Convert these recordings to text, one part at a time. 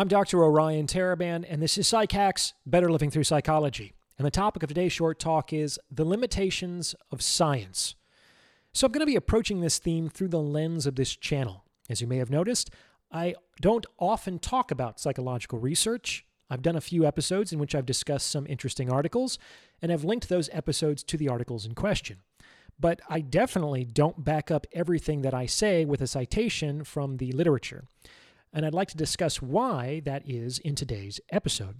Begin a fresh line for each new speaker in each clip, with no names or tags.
I'm Dr. Orion Taraban, and this is PsycHacks Better Living Through Psychology. And the topic of today's short talk is the limitations of science. So I'm going to be approaching this theme through the lens of this channel. As you may have noticed, I don't often talk about psychological research. I've done a few episodes in which I've discussed some interesting articles, and I've linked those episodes to the articles in question. But I definitely don't back up everything that I say with a citation from the literature and I'd like to discuss why that is in today's episode.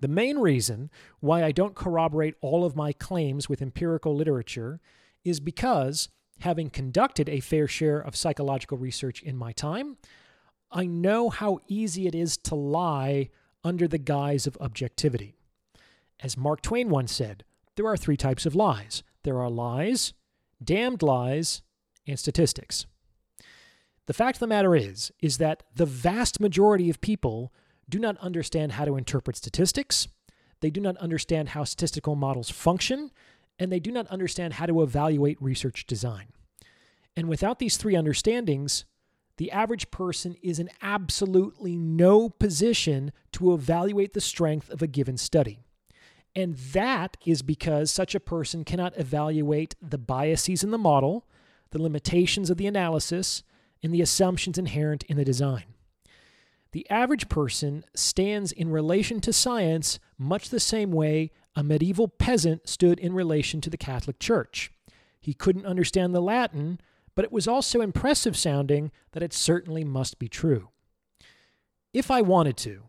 The main reason why I don't corroborate all of my claims with empirical literature is because, having conducted a fair share of psychological research in my time, I know how easy it is to lie under the guise of objectivity. As Mark Twain once said, there are three types of lies there are lies, damned lies, and statistics. The fact of the matter is is that the vast majority of people do not understand how to interpret statistics. They do not understand how statistical models function, and they do not understand how to evaluate research design. And without these three understandings, the average person is in absolutely no position to evaluate the strength of a given study. And that is because such a person cannot evaluate the biases in the model, the limitations of the analysis, and the assumptions inherent in the design. The average person stands in relation to science much the same way a medieval peasant stood in relation to the Catholic Church. He couldn't understand the Latin, but it was also impressive sounding that it certainly must be true. If I wanted to,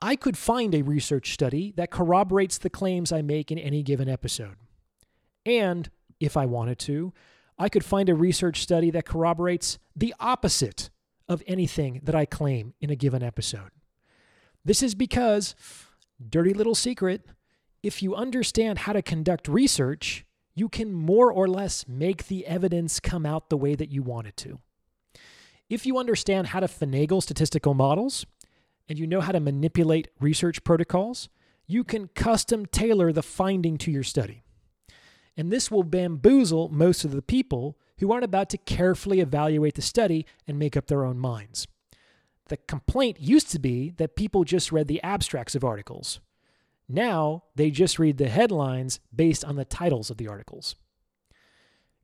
I could find a research study that corroborates the claims I make in any given episode. And, if I wanted to, I could find a research study that corroborates the opposite of anything that I claim in a given episode. This is because, dirty little secret, if you understand how to conduct research, you can more or less make the evidence come out the way that you want it to. If you understand how to finagle statistical models and you know how to manipulate research protocols, you can custom tailor the finding to your study and this will bamboozle most of the people who aren't about to carefully evaluate the study and make up their own minds. The complaint used to be that people just read the abstracts of articles. Now they just read the headlines based on the titles of the articles.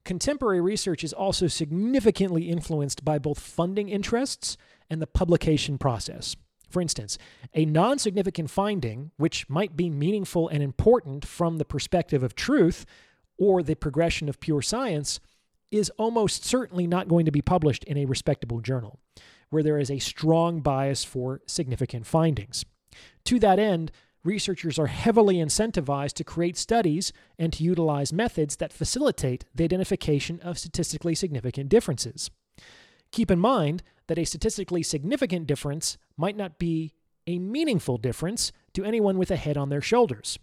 Contemporary research is also significantly influenced by both funding interests and the publication process. For instance, a non significant finding, which might be meaningful and important from the perspective of truth, or the progression of pure science is almost certainly not going to be published in a respectable journal, where there is a strong bias for significant findings. To that end, researchers are heavily incentivized to create studies and to utilize methods that facilitate the identification of statistically significant differences. Keep in mind that a statistically significant difference might not be a meaningful difference to anyone with a head on their shoulders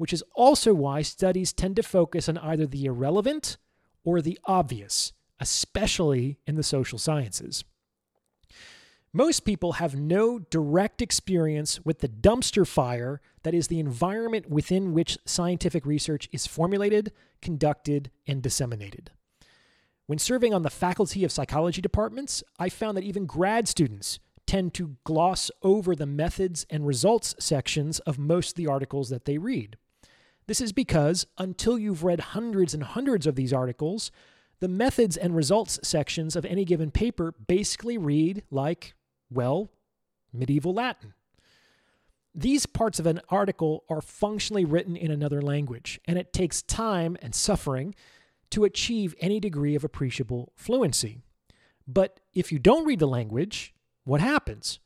which is also why studies tend to focus on either the irrelevant or the obvious, especially in the social sciences. Most people have no direct experience with the dumpster fire that is the environment within which scientific research is formulated, conducted, and disseminated. When serving on the faculty of psychology departments, I found that even grad students tend to gloss over the methods and results sections of most of the articles that they read. This is because until you've read hundreds and hundreds of these articles, the methods and results sections of any given paper basically read like, well, medieval Latin. These parts of an article are functionally written in another language, and it takes time and suffering to achieve any degree of appreciable fluency. But if you don't read the language, what happens?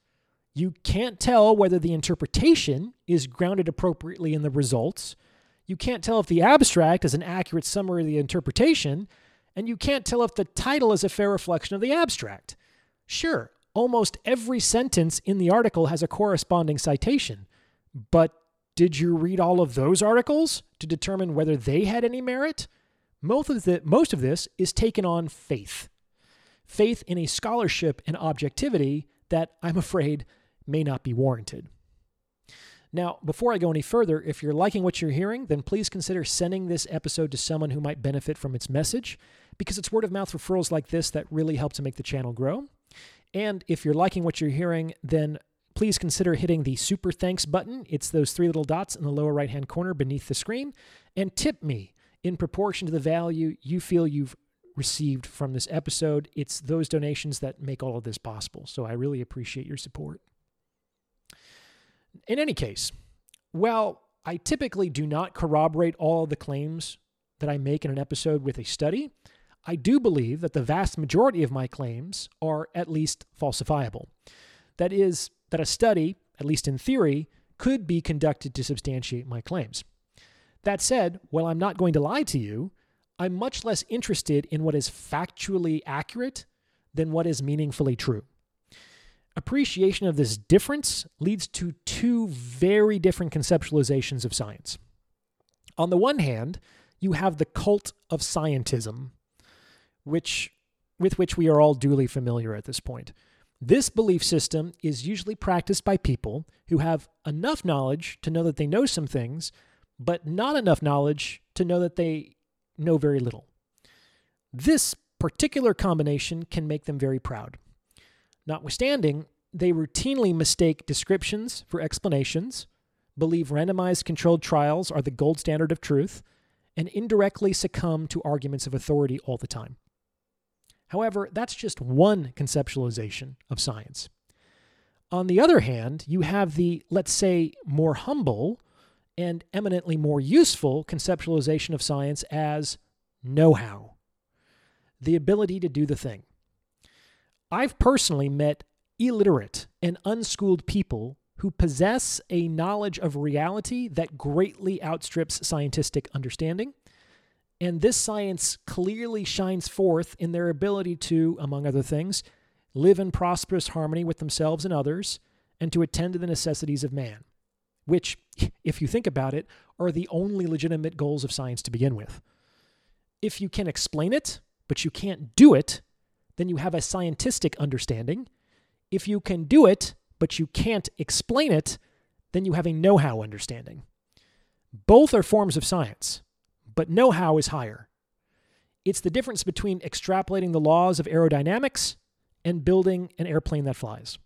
You can't tell whether the interpretation is grounded appropriately in the results you can't tell if the abstract is an accurate summary of the interpretation, and you can't tell if the title is a fair reflection of the abstract. Sure, almost every sentence in the article has a corresponding citation, but did you read all of those articles to determine whether they had any merit? Most of, the, most of this is taken on faith. Faith in a scholarship and objectivity that I'm afraid may not be warranted. Now, before I go any further, if you're liking what you're hearing, then please consider sending this episode to someone who might benefit from its message, because it's word of mouth referrals like this that really help to make the channel grow. And if you're liking what you're hearing, then please consider hitting the super thanks button. It's those three little dots in the lower right hand corner beneath the screen. And tip me in proportion to the value you feel you've received from this episode. It's those donations that make all of this possible. So I really appreciate your support. In any case, well, I typically do not corroborate all the claims that I make in an episode with a study. I do believe that the vast majority of my claims are at least falsifiable. That is, that a study, at least in theory, could be conducted to substantiate my claims. That said, while I'm not going to lie to you, I'm much less interested in what is factually accurate than what is meaningfully true. Appreciation of this difference leads to two very different conceptualizations of science. On the one hand, you have the cult of scientism, which with which we are all duly familiar at this point. This belief system is usually practiced by people who have enough knowledge to know that they know some things, but not enough knowledge to know that they know very little. This particular combination can make them very proud. Notwithstanding, they routinely mistake descriptions for explanations, believe randomized controlled trials are the gold standard of truth, and indirectly succumb to arguments of authority all the time. However, that's just one conceptualization of science. On the other hand, you have the, let's say, more humble and eminently more useful conceptualization of science as know how the ability to do the thing. I've personally met illiterate and unschooled people who possess a knowledge of reality that greatly outstrips scientific understanding. And this science clearly shines forth in their ability to, among other things, live in prosperous harmony with themselves and others, and to attend to the necessities of man, which, if you think about it, are the only legitimate goals of science to begin with. If you can explain it, but you can't do it, then you have a scientific understanding. If you can do it, but you can't explain it, then you have a know how understanding. Both are forms of science, but know how is higher. It's the difference between extrapolating the laws of aerodynamics and building an airplane that flies.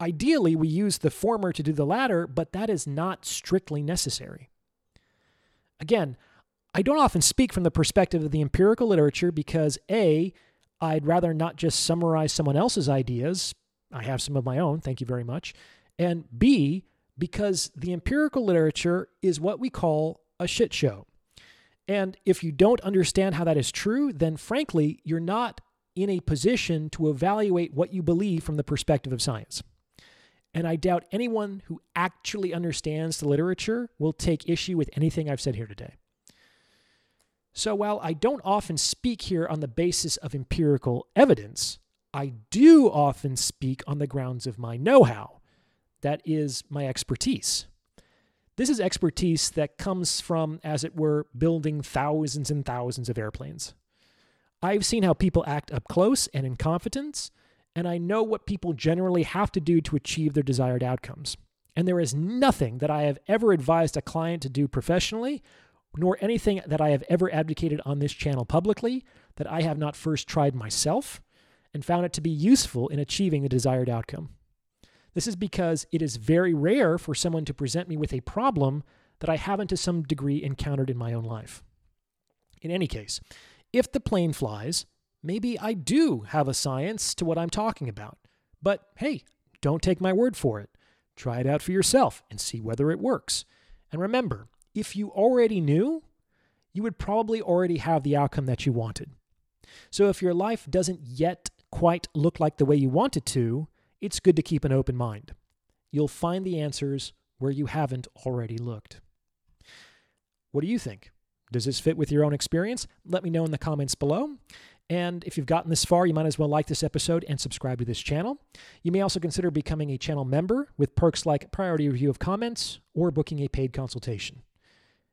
Ideally, we use the former to do the latter, but that is not strictly necessary. Again, I don't often speak from the perspective of the empirical literature because A, I'd rather not just summarize someone else's ideas. I have some of my own, thank you very much. And B, because the empirical literature is what we call a shit show. And if you don't understand how that is true, then frankly, you're not in a position to evaluate what you believe from the perspective of science. And I doubt anyone who actually understands the literature will take issue with anything I've said here today. So while I don't often speak here on the basis of empirical evidence, I do often speak on the grounds of my know how. That is my expertise. This is expertise that comes from, as it were, building thousands and thousands of airplanes. I've seen how people act up close and in confidence, and I know what people generally have to do to achieve their desired outcomes. And there is nothing that I have ever advised a client to do professionally, nor anything that I have ever advocated on this channel publicly that I have not first tried myself and found it to be useful in achieving the desired outcome. This is because it is very rare for someone to present me with a problem that I haven't to some degree encountered in my own life. In any case, if the plane flies, maybe I do have a science to what I'm talking about. But hey, don't take my word for it. Try it out for yourself and see whether it works. And remember, if you already knew, you would probably already have the outcome that you wanted. So if your life doesn't yet quite look like the way you want it to, it's good to keep an open mind. You'll find the answers where you haven't already looked. What do you think? Does this fit with your own experience? Let me know in the comments below. And if you've gotten this far, you might as well like this episode and subscribe to this channel. You may also consider becoming a channel member with perks like priority review of comments or booking a paid consultation.